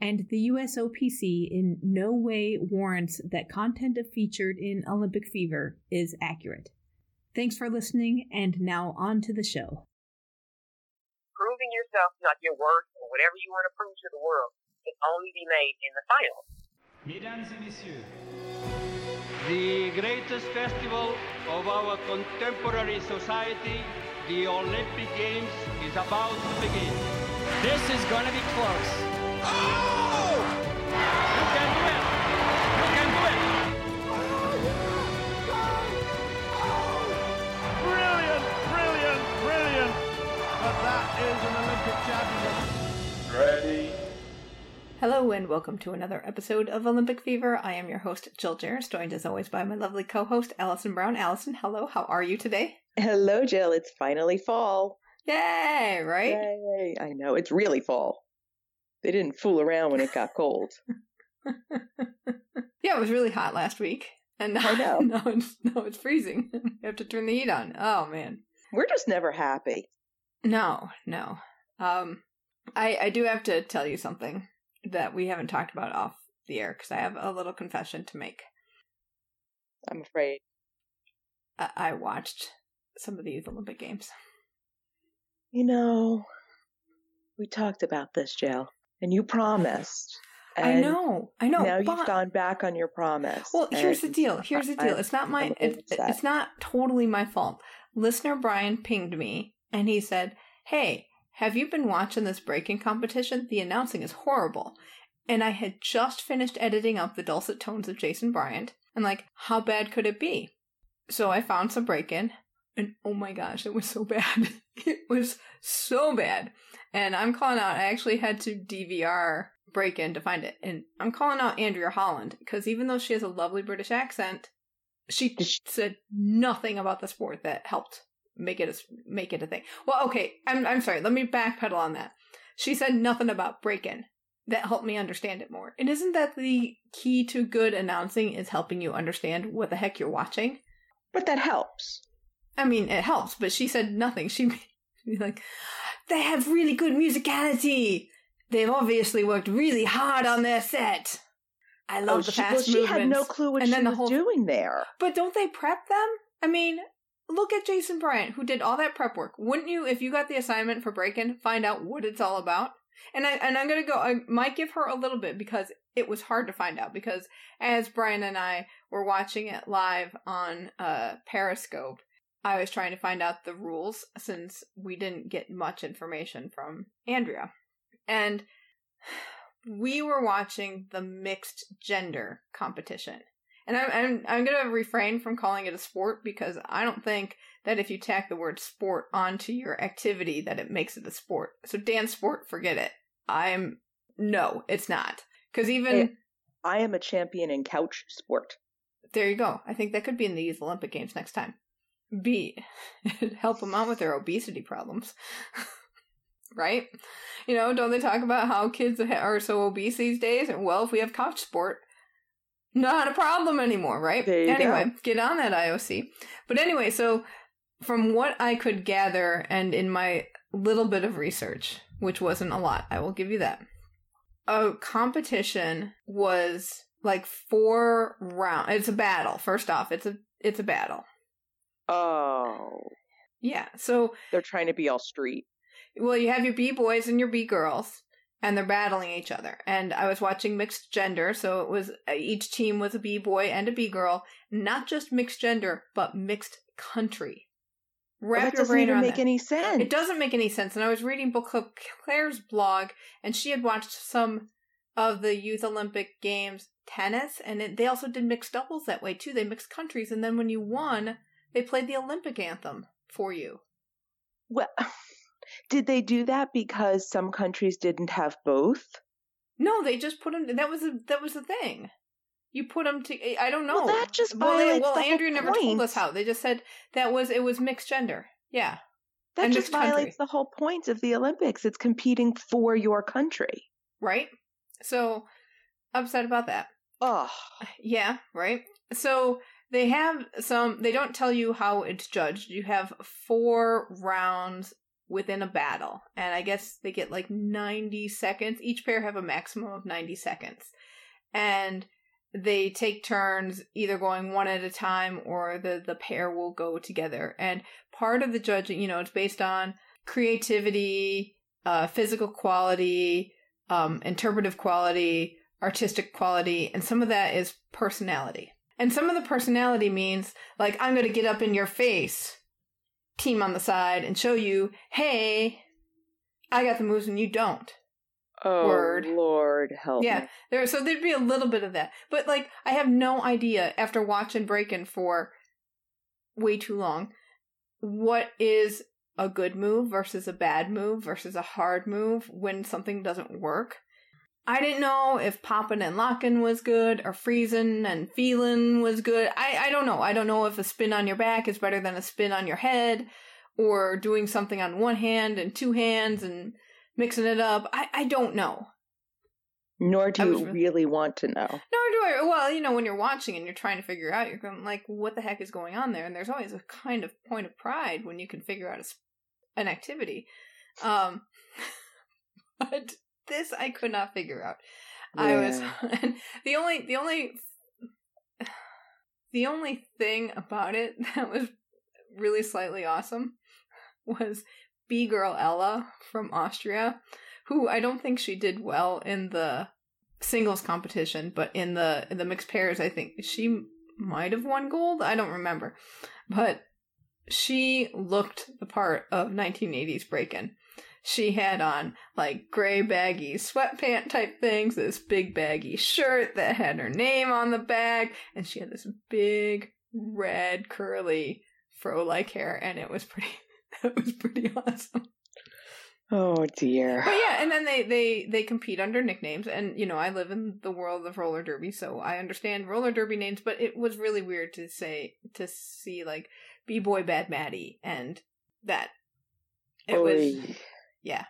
and the USOPC in no way warrants that content featured in Olympic Fever is accurate. Thanks for listening, and now on to the show. Proving yourself, not your worth, or whatever you want to prove to the world, can only be made in the final. Mesdames et messieurs, the greatest festival of our contemporary society, the Olympic Games, is about to begin. This is gonna be close. Oh! You can do it! You can do it! Brilliant, brilliant, brilliant. But that is an Olympic championship. Ready. Hello and welcome to another episode of Olympic Fever. I am your host, Jill Jaracz, joined as always by my lovely co-host, Allison Brown. Allison, hello, how are you today? Hello, Jill. It's finally fall. Yay, right? Yay. I know. It's really fall. They didn't fool around when it got cold. yeah, it was really hot last week. And now, I know. now, it's, now it's freezing. you have to turn the heat on. Oh, man. We're just never happy. No, no. Um, I, I do have to tell you something that we haven't talked about off the air because I have a little confession to make. I'm afraid. I, I watched some of the Youth Olympic Games. You know, we talked about this, Jill, and you promised. I know, I know. Now you've gone back on your promise. Well, here's the deal. Here's the deal. I- It's not my. It, it's not totally my fault. Listener Brian pinged me, and he said, "Hey, have you been watching this breaking competition? The announcing is horrible." And I had just finished editing up the dulcet tones of Jason Bryant, and like, how bad could it be? So I found some break-in, and oh my gosh, it was so bad. it was so bad. And I'm calling out. I actually had to DVR break in to find it. And I'm calling out Andrea Holland because even though she has a lovely British accent, she said nothing about the sport that helped make it a, make it a thing. Well, okay, I'm I'm sorry. Let me backpedal on that. She said nothing about break in that helped me understand it more. And isn't that the key to good announcing is helping you understand what the heck you're watching? But that helps. I mean, it helps, but she said nothing. She be like, they have really good musicality. They've obviously worked really hard on their set. I love oh, the she, fast well, she had no clue what and she then the was whole- doing there. But don't they prep them? I mean, look at Jason Bryant, who did all that prep work. Wouldn't you, if you got the assignment for Breakin', find out what it's all about? And I and I'm gonna go. I might give her a little bit because it was hard to find out. Because as Brian and I were watching it live on uh, Periscope, I was trying to find out the rules since we didn't get much information from Andrea, and we were watching the mixed gender competition. And I'm, I'm I'm gonna refrain from calling it a sport because I don't think that if you tack the word sport onto your activity that it makes it a sport. So dance sport, forget it. I'm no, it's not. Because even Hey. I am a champion in couch sport. there you go. I think that could be in the Youth Olympic Games next time. B help them out with their obesity problems. right? You know, don't they talk about how kids are so obese these days? Well, if we have couch sport, not a problem anymore, right? There you anyway, go. get on that IOC. But anyway, so from what I could gather and in my little bit of research, which wasn't a lot, I will give you that. A competition was like four round. It's a battle. First off, it's a it's a battle. Oh, Yeah. So they're trying to be all street. well, you have your B boys and your B girls, and they're battling each other. And I was watching mixed gender, so it was uh, each team was a B boy and a B girl, not just mixed gender, but mixed country. Wrap Well, that doesn't even make that. any sense. It doesn't make any sense. And I was reading Book Club Claire's blog, and she had watched some of the Youth Olympic Games tennis, and it, they also did mixed doubles that way too. They mixed countries, and then when you won, they played the Olympic anthem for you. Well, did they do that because some countries didn't have both? No, they just put them. That was a that was the thing. You put them to. I don't know. Well, that just well, violates well the whole Andrea never told us how. They just said that was it was mixed gender. Yeah, That And just mixed country. violates the whole point of the Olympics. It's competing for your country. right. So upset about that. Oh, Yeah, right. So they have some. They don't tell you how it's judged. You have four rounds within a battle, and I guess they get like ninety seconds. Each pair have a maximum of ninety seconds, and they take turns either going one at a time or the the pair will go together. And part of the judging, you know, it's based on creativity, uh, physical quality, um, interpretive quality, artistic quality, and some of that is personality. And some of the personality means, like, I'm going to get up in your face, team on the side, and show you, hey, I got the moves and you don't. oh, Word. Lord help Yeah, me. there. So there'd be a little bit of that, but like, I have no idea after watching Breakin' for way too long, what is a good move versus a bad move versus a hard move when something doesn't work. I didn't know if popping and locking was good or freezing and feeling was good. I, I don't know. I don't know if a spin on your back is better than a spin on your head or doing something on one hand and two hands and mixing it up. I, I don't know. Nor do I you re- really want to know. Nor do I. Well, you know, when you're watching and you're trying to figure out, you're going like, "What the heck is going on there?" And there's always a kind of point of pride when you can figure out a, an activity. Um, but this I could not figure out. I was the only the only the only thing about it that was really slightly awesome was B girl Ella from Austria, who I don't think she did well in the singles competition, but in the in the mixed pairs, I think she might have won gold. I don't remember, but she looked the part of 1980s break-in. She had on like gray baggy sweatpant type things, this big baggy shirt that had her name on the back, and she had this big red curly fro like hair, and it was pretty. That was pretty awesome. Oh dear. But yeah, and then they they they compete under nicknames, and you know I live in the world of roller derby, so I understand roller derby names. But it was really weird to say to see like b boy Bad Maddie and that. It was Oy. Yeah.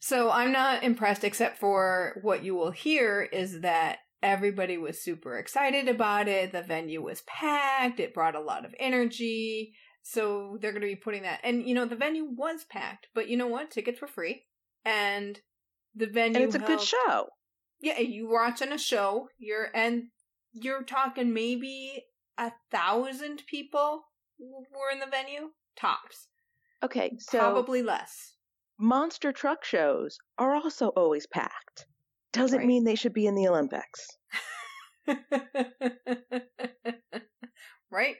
So I'm not impressed, except for what you will hear is that everybody was super excited about it. The venue was packed. It brought a lot of energy. So they're going to be putting that. And, you know, the venue was packed, but you know what? Tickets were free. And the venue. and it's a good show. Yeah, you watching a show. You're, and you're talking maybe a thousand people were in the venue. Tops. Okay, so Probably less. Monster truck shows are also always packed. Doesn't Right. mean they should be in the Olympics. right?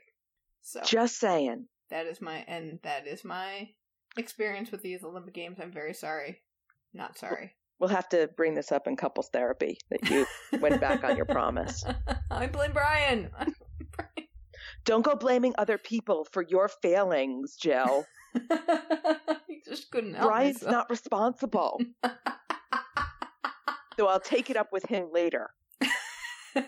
So Just saying. that is my and that is my experience with these Olympic Games. I'm very sorry. Not sorry. We'll have to bring this up in couples therapy that you went back on your promise. I blame Brian. Don't go blaming other people for your failings, Jill. he just couldn't help Brian's himself. not responsible. so I'll take it up with him later.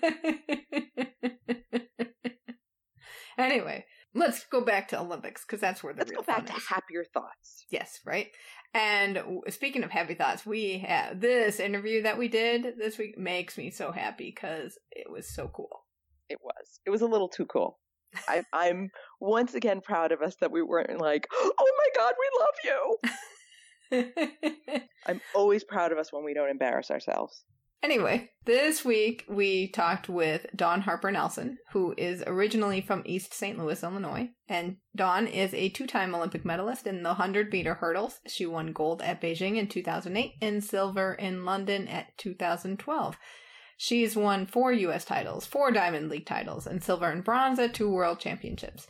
anyway, let's go back to Olympics because that's where the Let's real go back fun to is. happier thoughts. Yes, right. And speaking of happy thoughts, we have this interview that we did this week makes me so happy because it was so cool. It was. It was a little too cool. I, I'm once again proud of us that we weren't like, oh my God, we love you. I'm always proud of us when we don't embarrass ourselves. Anyway, this week we talked with Dawn Harper Nelson, who is originally from East St. Louis, Illinois. And Dawn is a two time Olympic medalist in the 100 meter hurdles. She won gold at Beijing in 2008 and silver in London at 2012. She's won four U.S. titles, four Diamond League titles, and silver and bronze at two World Championships.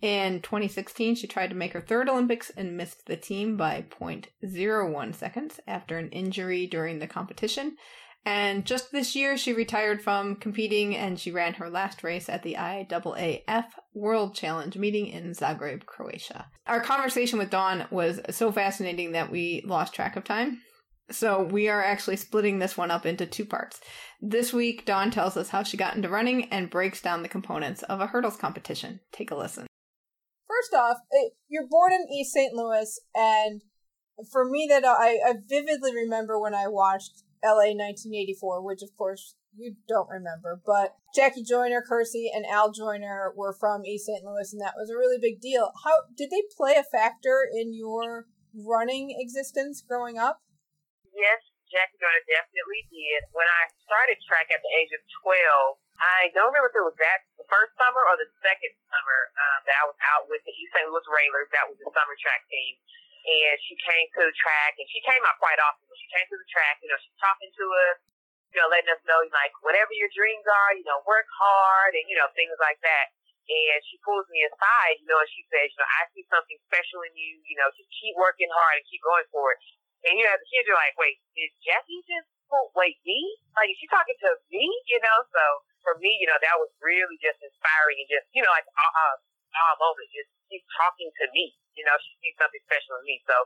In 2016, she tried to make her third Olympics and missed the team by 0.01 seconds after an injury during the competition. And just this year, she retired from competing and she ran her last race at the IAAF World Challenge meeting in Zagreb, Croatia. Our conversation with Dawn was so fascinating that we lost track of time. So we are actually splitting this one up into two parts. This week, Dawn tells us how she got into running and breaks down the components of a hurdles competition. Take a listen. First off, you're born in East St. Louis, and for me, that uh, I, I vividly remember when I watched LA 1984, which of course you don't remember, but Jackie Joyner, Kersee, and Al Joyner were from East St. Louis, and that was a really big deal. How did they play a factor in your running existence growing up? Yes, Jackie Joyner definitely did. When I started track at the age of 12, I don't remember if it was that the first summer or the second summer um, that I was out with the East St. Louis Railers. That was the summer track team and she came to the track, and she came out quite often. When she came to the track, you know, she's talking to us, you know, letting us know, like, whatever your dreams are, you know, work hard, and, you know, things like that. And she pulls me aside, you know, and she says, you know, I see something special in you, you know, just keep working hard and keep going for it. And, you know, the kids are like, wait, is Jackie just, wait, me? Like, is she talking to me? You know, so for me, you know, that was really just inspiring and just, you know, like, uh, uh, moment, just keep talking to me you know, she sees something special in me. So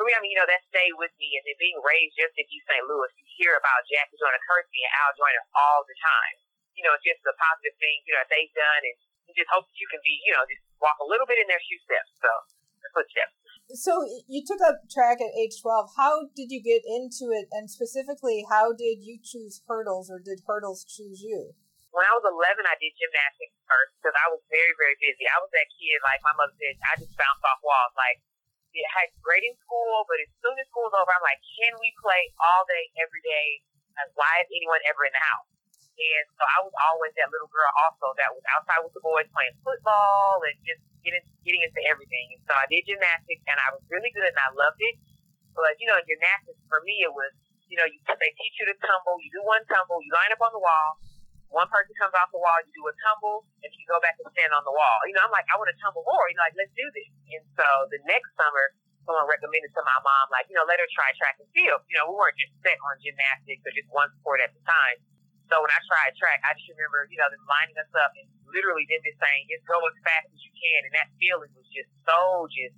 for me, I mean, you know, that stayed with me. And then being raised just in East St. Louis, you hear about Jackie Joyner Kersee and Al Joyner all the time. You know, just the positive things, you know, they've done. And you just hope that you can be, you know, just walk a little bit in their shoe steps. So, footsteps. So you took up track at age 12. How did you get into it? And specifically, how did you choose hurdles or did hurdles choose you? when I was 11, I did gymnastics first because I was very, very busy. I was that kid, like my mother said, I just bounced off walls. Like, it had great in school, but as soon as school school's over, I'm like, can we play all day, every day? Like, why is anyone ever in the house? And so I was always that little girl also that was outside with the boys playing football and just getting, getting into everything. And so I did gymnastics and I was really good and I loved it. But, you know, gymnastics for me, it was, you know, you, they teach you to tumble. You do one tumble, you line up on the wall, one person comes off the wall, you do a tumble, and you go back and stand on the wall. You know, I'm like, I want to tumble more. You know, like, let's do this. And so the next summer, someone recommended to my mom, like, you know, let her try track and field. You know, we weren't just set on gymnastics or just one sport at the time. So when I tried track, I just remember, you know, them lining us up and literally did this saying, just go as fast as you can. And that feeling was just so just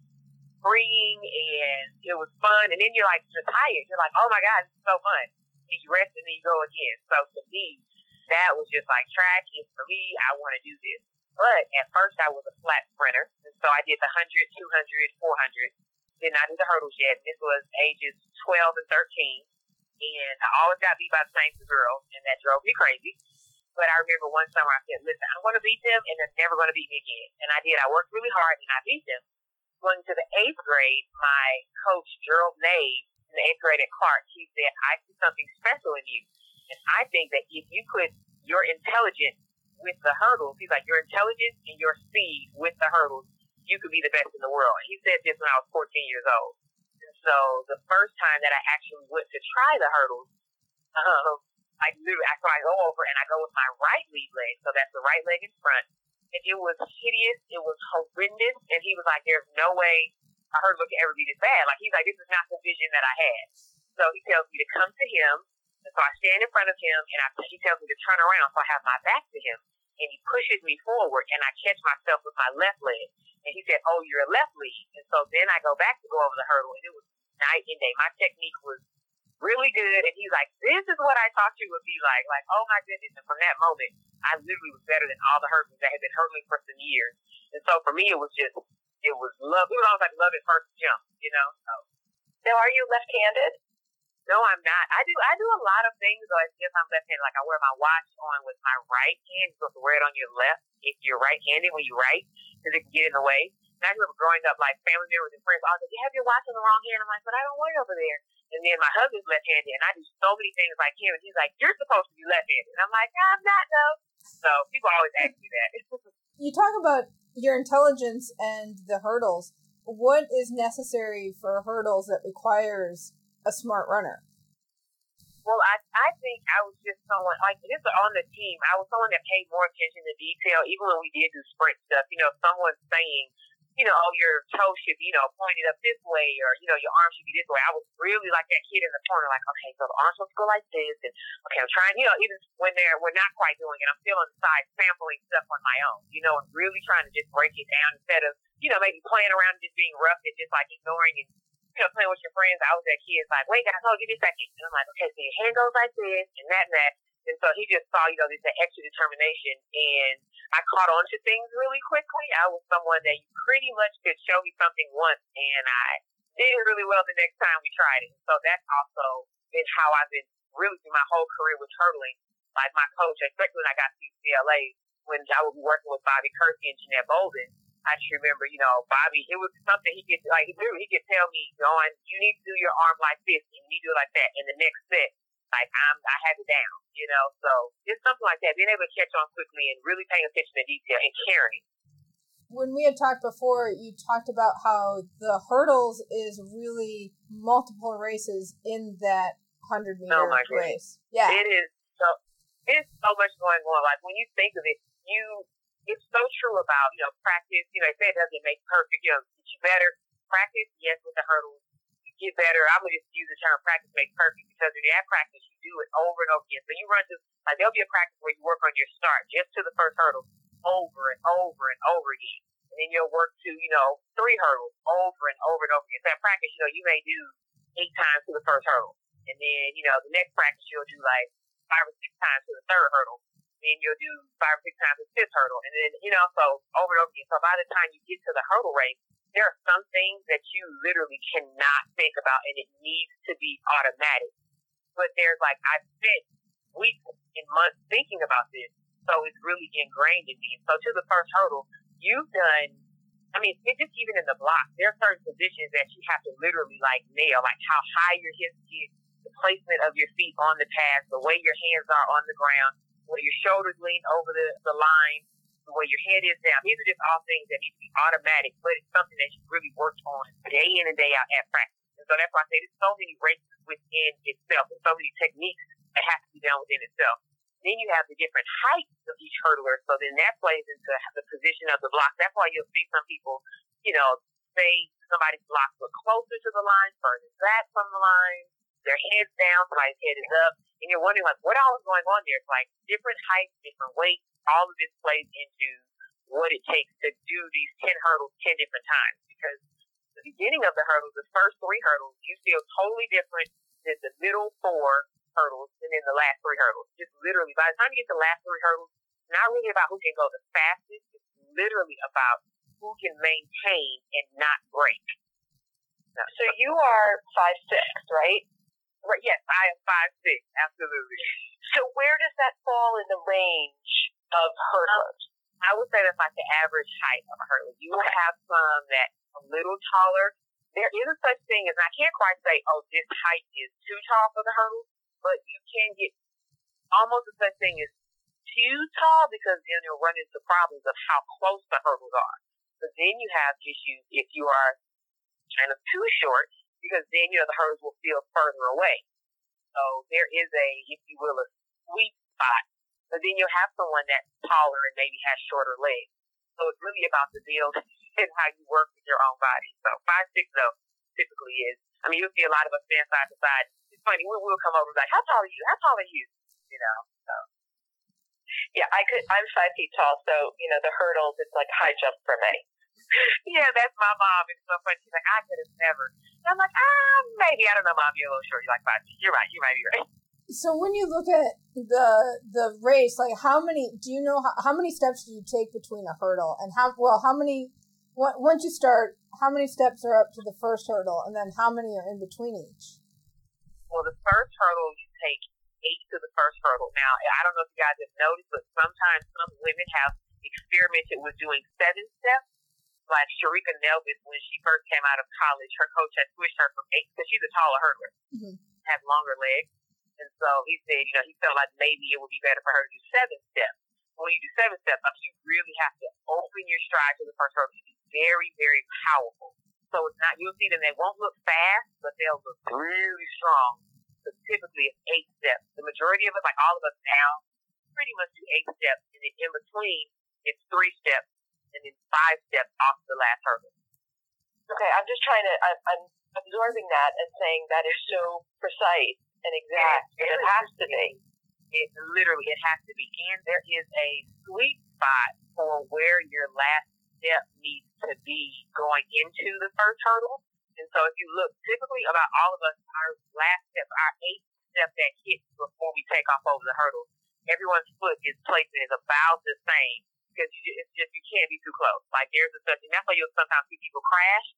freeing and it was fun. And then you're like, you're tired. You're like, oh my God, this is so fun. And you rest and then you go again. So to me, that was just like track is for me. I want to do this. But at first I was a flat sprinter. And so I did the 100, 200, 400. Did not do the hurdles yet. This was ages 12 and 13. And I always got beat by the same two girls. And that drove me crazy. But I remember one summer I said, listen, I'm going to beat them and they're never going to beat me again. And I did. I worked really hard and I beat them. Going to the eighth grade, my coach, Gerald Nave, in the eighth grade at Clark, he said, I see something special in you. And I think that if you put your intelligence with the hurdles, he's like, your intelligence and your speed with the hurdles, you could be the best in the world. He said this when I was 14 years old. So the first time that I actually went to try the hurdles, um, I literally, I, so I go over and I go with my right lead leg. So that's the right leg in front. And it was hideous. It was horrendous. And he was like, there's no way a hurdle could ever be this bad. Like, he's like, this is not the vision that I had. So he tells me to come to him and so I stand in front of him and I, he tells me to turn around. So I have my back to him and he pushes me forward and I catch myself with my left leg. And he said, Oh, you're a left lead. And so then I go back to go over the hurdle and it was night and day. My technique was really good. And he's like, This is what I thought you would be like. Like, oh my goodness. And from that moment, I literally was better than all the hurdles that had been hurdling for some years. And so for me, it was just, it was love. It was almost like love at first jump, you know? So. So are you left handed? No, I'm not. I do I do a lot of things though. It's just I'm left handed. Like I wear my watch on with my right hand. You're supposed to wear it on your left if you're right handed when you write, because it can get in the way. I remember growing up, like family members and friends, always like, "You have your watch in the wrong hand." I'm like, "But I don't want it over there." And then my husband's left-handed, and I do so many things like him, and he's like, "You're supposed to be left-handed," and I'm like, "I'm not, though." So people always ask me that. you talk about your intelligence and the hurdles. What is necessary for hurdles that requires a smart runner? Well, I I think I was just someone like just on the team. I was someone that paid more attention to detail, even when we did do sprint stuff. You know, someone saying, you know, oh, your toe should be, you know, pointed up this way, or you know, your arm should be this way. I was really like that kid in the corner, like, okay, so the arm's supposed to go like this, and okay, I'm trying. You know, even when they're we're not quite doing it, I'm still on the side sampling stuff on my own. You know, and really trying to just break it down instead of you know maybe playing around and just being rough and just like ignoring and you know, playing with your friends, I was that kid like, wait, guys, hold, give me a second. And I'm like, okay, so your hand goes like this and that and that. And so he just saw, you know, this extra determination. And I caught on to things really quickly. I was someone that you pretty much could show me something once and I did it really well the next time we tried it. So that's also been how I've been really through my whole career with hurdling. Like my coach, especially when I got to UCLA, when I would be working with Bobby Kersee and Jeanette Bolden, I just remember, you know, Bobby, it was something he could, like, he could tell me, going, you need to do your arm like this, and you need to do it like that. And the next set, like, I'm, I have it down, you know? So it's something like that, being able to catch on quickly and really paying attention to detail and caring. When we had talked before, you talked about how the hurdles is really multiple races in that 100 meter oh race. Yeah. It is so, it's so much going on. Like, when you think of it, you it's so true about, you know, practice. You know, they say it doesn't make perfect, you know, get you better. Practice, yes, with the hurdles. Get better. I'm to just use the term practice makes perfect because when you're practice, you do it over and over again. So you run to, like, there'll be a practice where you work on your start just to the first hurdle over and over and over again. And then you'll work to, you know, three hurdles over and over and over again. So at practice, you know, you may do eight times to the first hurdle. And then, you know, the next practice, you'll do like five or six times to the third hurdle then you'll do five or six times the fifth hurdle. And then, you know, so over and over again. So by the time you get to the hurdle race, there are some things that you literally cannot think about and it needs to be automatic. But there's like, I've spent weeks and months thinking about this. So it's really ingrained in me. So to the first hurdle, you've done, I mean, it's just even in the block, there are certain positions that you have to literally like nail, like how high your hips get, the placement of your feet on the pads, the way your hands are on the ground, where your shoulders lean over the, the line, where your head is down. These are just all things that need to be automatic, but it's something that you really worked on day in and day out at practice. And so that's why I say there's so many races within itself and so many techniques that have to be done within itself. Then you have the different heights of each hurdler, so then that plays into the position of the block. That's why you'll see some people, you know, say somebody's blocks look closer to the line, further back from the line, their head's down, somebody's head is up, and you're wondering like what all is going on there. It's like different heights, different weights, all of this plays into what it takes to do these ten hurdles ten different times. Because the beginning of the hurdles, the first three hurdles, you feel totally different than the middle four hurdles and then the last three hurdles. Just literally by the time you get to the last three hurdles, not really about who can go the fastest, it's literally about who can maintain and not break. So you are five six, right? Right, yes, I am five six, absolutely. So where does that fall in the range of hurdlers? I would say that's like the average height of a hurdler. You will have some that a little taller. There is a such thing as I can't quite say, oh, this height is too tall for the hurdle, but you can get almost a such thing as too tall because then you'll run into problems of how close the hurdles are. But then you have issues if you are kind of too short because then, you know, the hurdles will feel further away. So there is a, if you will, a sweet spot. But then you'll have someone that's taller and maybe has shorter legs. So it's really about the build and how you work with your own body. So five six though typically is. I mean, you'll see a lot of us stand side to side. It's funny. We'll, we'll come over like, how tall are you? How tall are you? You know. So. Yeah, I could. I'm five feet tall, so you know the hurdles. It's like high jump for me. yeah, that's my mom. It's so funny. She's like, I could have never. And I'm like, ah, maybe. I don't know, mom. You're a little short. You're like five. You're right. You might be right. So when you look at the the race, like how many do you know? How, how many steps do you take between a hurdle, and how well how many? Once you start, how many steps are up to the first hurdle, and then how many are in between each? Well, the first hurdle you take eight to the first hurdle. Now, I don't know if you guys have noticed, but sometimes some women have experimented with doing seven steps like Sharika Nelvis, when she first came out of college, her coach had switched her from eight because she's a taller hurdler, Mhm. has longer legs, and so he said, you know, he felt like maybe it would be better for her to do seven steps. When you do seven steps, like you really have to open your stride to the first hurdle. Be very, very powerful. So it's not you'll see them. They won't look fast, but they'll look really strong. So typically it's eight steps. The majority of us, like all of us now, pretty much do eight steps, and then in between it's three steps, and then five steps off the last hurdle. Okay, I'm just trying to. I'm, I'm absorbing that and saying that is so precise and exact. And it has to be. It literally it has to be, and there is a sweet spot for where your last step needs to be going into the first hurdle. And so if you look, typically about all of us, our last step, our eighth step that hits before we take off over the hurdle, everyone's foot is placed is about the same because you just, it's just you can't be too close. Like there's a such, and that's why you'll sometimes see people crash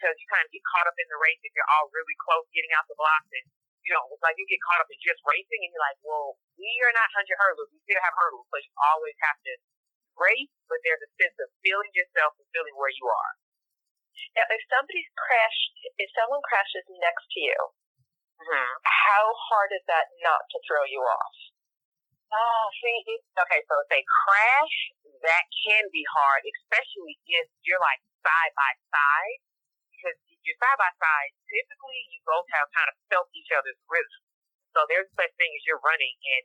because you kind of get caught up in the race if you're all really close getting out the blocks and you know, it's like you get caught up in just racing and you're like, well, we are not 100 hurdles. We still have hurdles. So you always have to race, but there's a sense of feeling yourself and feeling where you are. Now, if somebody's crashed, if someone crashes next to you, Mm-hmm. how hard is that not to throw you off? Oh, see, it, okay, so if they crash, that can be hard, especially if you're like side by side. Because you're side by side, typically you both have kind of felt each other's rhythm. So there's such thing as you're running and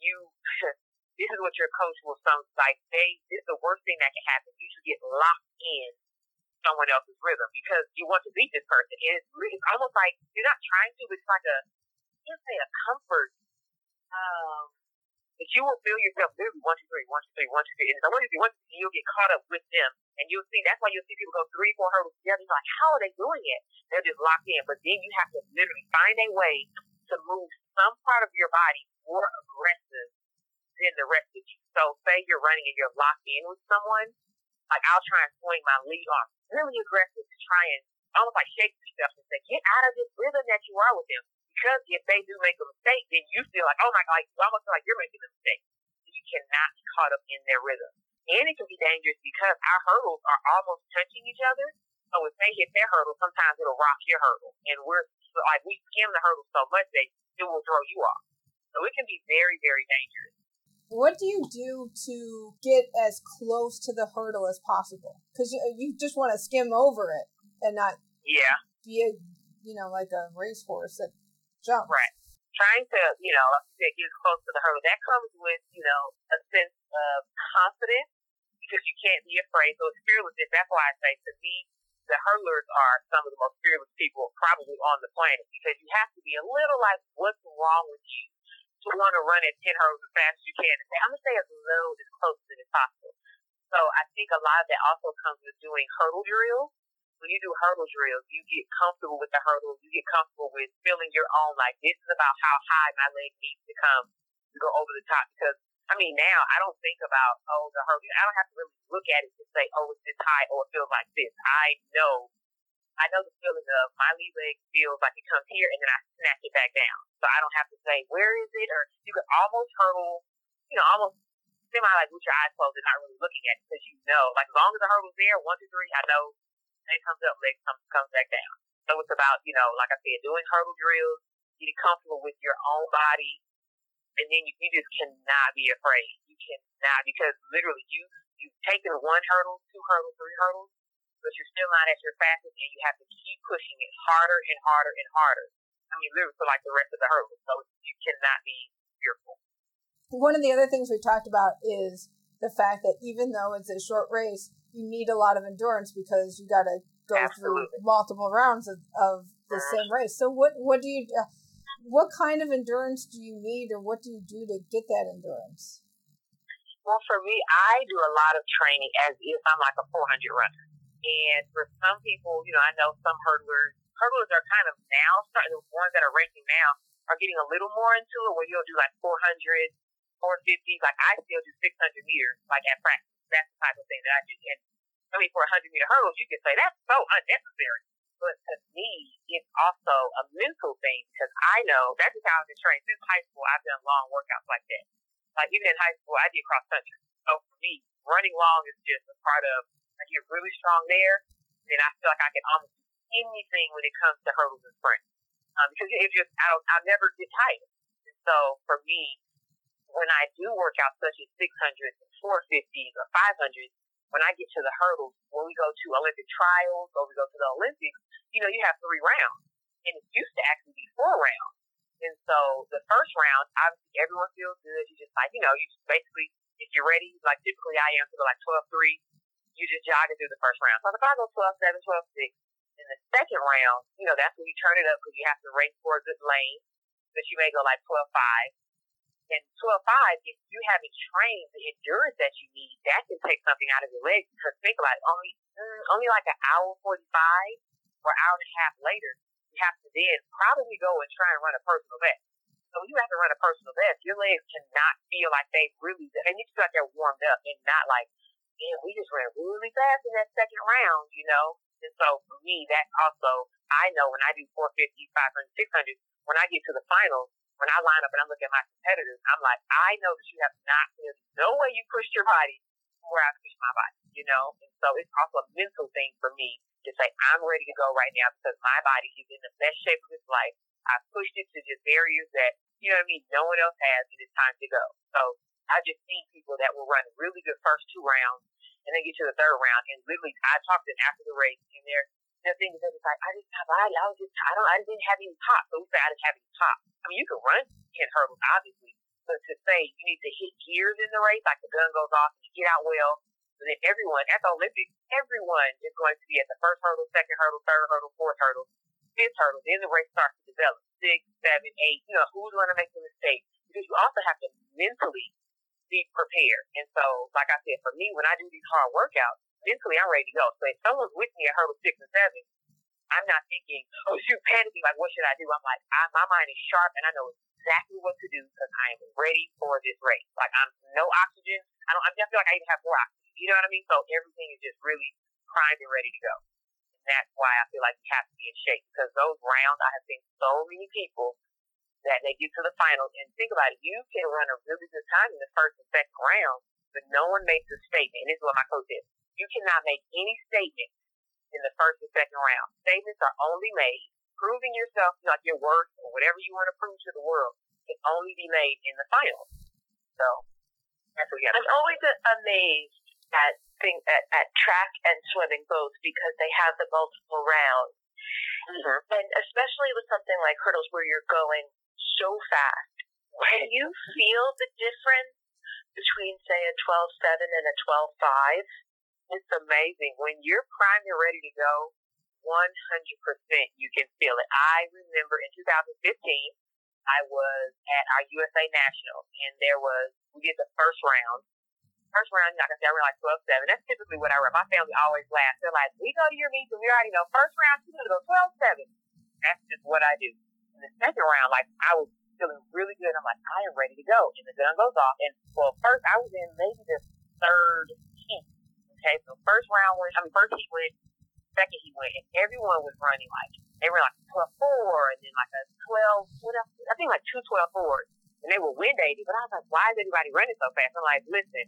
you, this is what your coach will some like they, this is the worst thing that can happen. You should get locked in someone else's rhythm because you want to beat this person. And it's, it's almost like you're not trying to, but it's like a, can't say a comfort, um, that you will feel yourself literally one, two, three, one, two, three, one, two, three. And so one, two, three, one, two, three, you'll get caught up with them. And you'll see, that's why you'll see people go three, four hurdles together. You're like, how are they doing it? They're just locked in. But then you have to literally find a way to move some part of your body more aggressive than the rest of you. So say you're running and you're locked in with someone, like I'll try and swing my lead arm really aggressive to try and almost like shake yourself and say, get out of this rhythm that you are with them. Because if they do make a mistake, then you feel like, oh my God, you almost feel like you're making a mistake. You cannot be caught up in their rhythm. And it can be dangerous because our hurdles are almost touching each other. So if they hit their hurdle, sometimes it'll rock your hurdle. And we're like, we skim the hurdle so much that it will throw you off. So it can be very, very dangerous. What do you do to get as close to the hurdle as possible? Because you, you just want to skim over it and not Yeah. be a, you know, like a racehorse that jumps. Right. Trying to, you know, get close to the hurdle. That comes with, you know, a sense of confidence because you can't be afraid. So it's fearlessness. That's why I say to me, the hurdlers are some of the most fearless people probably on the planet because you have to be a little like, what's wrong with you to want to run at 10 hurdles as fast as you can and say, I'm going to stay as low as close as possible. So I think a lot of that also comes with doing hurdle drills when you do hurdle drills, you get comfortable with the hurdles. You get comfortable with feeling your own. Like this is about how high my leg needs to come to go over the top. Because I mean, now I don't think about oh the hurdle. I don't have to really look at it to say oh it's this high or it feels like this. I know. I know the feeling of my lead leg feels like it comes here and then I snatch it back down. So I don't have to say where is it or you could almost hurdle, you know, almost semi like with your eyes closed and not really looking at it because you know, like as long as the hurdle's there, one, two, three, I know leg comes up, leg comes comes back down. So it's about, you know, like I said, doing hurdle drills, getting comfortable with your own body, and then you, you just cannot be afraid. You cannot because literally you you've taken one hurdle, two hurdles, three hurdles, but you're still not at your fastest, and you have to keep pushing it harder and harder and harder. I mean, literally for like the rest of the hurdles. So you cannot be fearful. One of the other things we talked about is the fact that even though it's a short race, you need a lot of endurance because you got to go Absolutely. through multiple rounds of, of the same race. So what what do you uh, what kind of endurance do you need, or what do you do to get that endurance? Well, for me, I do a lot of training as if I'm like a 400 runner. And for some people, you know, I know some hurdlers, hurdlers are kind of now starting, the ones that are racing now are getting a little more into it where you'll do like 400, 450. Like I still do 600 meters, like at practice. Type of thing that I do. And I mean, for a 100 meter hurdles, you can say that's so unnecessary. But to me, it's also a mental thing because I know that's just how I've been trained since high school. I've done long workouts like that. Like even in high school, I did cross country. So for me, running long is just a part of I get really strong there, then I feel like I can almost do anything when it comes to hurdles and sprints. Um, because it just, I don't, I never get tired. And so for me, when I do workouts such as 600s 450s or 500s, when I get to the hurdles, when we go to Olympic trials or we go to the Olympics, you know, you have three rounds. And it used to actually be four rounds. And so the first round, obviously everyone feels good. You just like, you know, you just basically, if you're ready, like typically I am to go like 12 3, you just jog it through the first round. So if I go 12 7, 12 6, in the second round, you know, that's when you turn it up because you have to race for a good lane. But you may go like 12 5. And 12 5, if you haven't trained the endurance that you need, that can take something out of your legs. Because think about it, only, mm, only like an hour 45 or hour and a half later, you have to then probably go and try and run a personal best. So you have to run a personal best, your legs cannot feel like they really, they need to feel like they're warmed up and not like, man, we just ran really fast in that second round, you know? And so for me, that also, I know when I do 450, 500, 600, when I get to the finals, when I line up and I look at my competitors, I'm like, I know that you have not, there's no way you pushed your body where I pushed my body, you know? And so it's also a mental thing for me to say, I'm ready to go right now because my body is in the best shape of its life. I pushed it to just barriers that, you know what I mean, no one else has, and it's time to go. So I just seen people that will run really good first two rounds and then get to the third round. And literally, I talked to them after the race, and they're the thing is, it's like I just have I, I was just I don't I didn't have any pop, so we say I didn't have any pop. Mean, you can run ten hurdles, obviously, but to say you need to hit gears in the race, like the gun goes off and you get out well, and then everyone at the Olympics, everyone is going to be at the first hurdle, second hurdle, third hurdle, fourth hurdle, fifth hurdle. Then the race starts to develop six, seven, eight. You know, who's going to make the mistake? Because you also have to mentally be prepared. And so, like I said, for me, when I do these hard workouts, mentally I'm ready to go. So if someone's with me at hurdle six and seven, I'm not thinking, oh shoot, panicking, like what should I do? I'm like, I, my mind is sharp and I know exactly what to do because I am ready for this race. Like I'm no oxygen. I don't. I feel like I even have more oxygen. You know what I mean? So everything is just really primed and ready to go. And that's why I feel like you have to be in shape because those rounds, I have seen so many people that they get to the finals. And think about it, you can run a really good time in the first and second round, but no one makes a statement. And this is what my coach said. You cannot make any statement in the first and second round. Statements are only made, proving yourself like your worth or whatever you want to prove to the world can only be made in the finals. So that's what you have I'm always amazed at thing at, at track and swimming both because they have the multiple rounds. Mm-hmm. And especially with something like hurdles where you're going so fast. Can you feel the difference between, say, a 12.7 and a 12.5? It's amazing. When you're primed and ready to go, 100% you can feel it. I remember in 2015, I was at our USA Nationals, and there was, we did the first round. First round, like I said, I ran like 12 7. That's typically what I run. My family always laughs. They're like, we go to your meets and we already know first round, you're going to go 12 7. That's just what I do in the second round, like I was feeling really good. I'm like, I am ready to go. And the gun goes off. And well, first I was in maybe the third heat. Okay, so first round went, I mean, first heat went, second heat went, and everyone was running like, they were like 12 4, and then like a 12, what else? I think like two 12 4s. And they were wind aided, but I was like, why is everybody running so fast? I'm like, listen,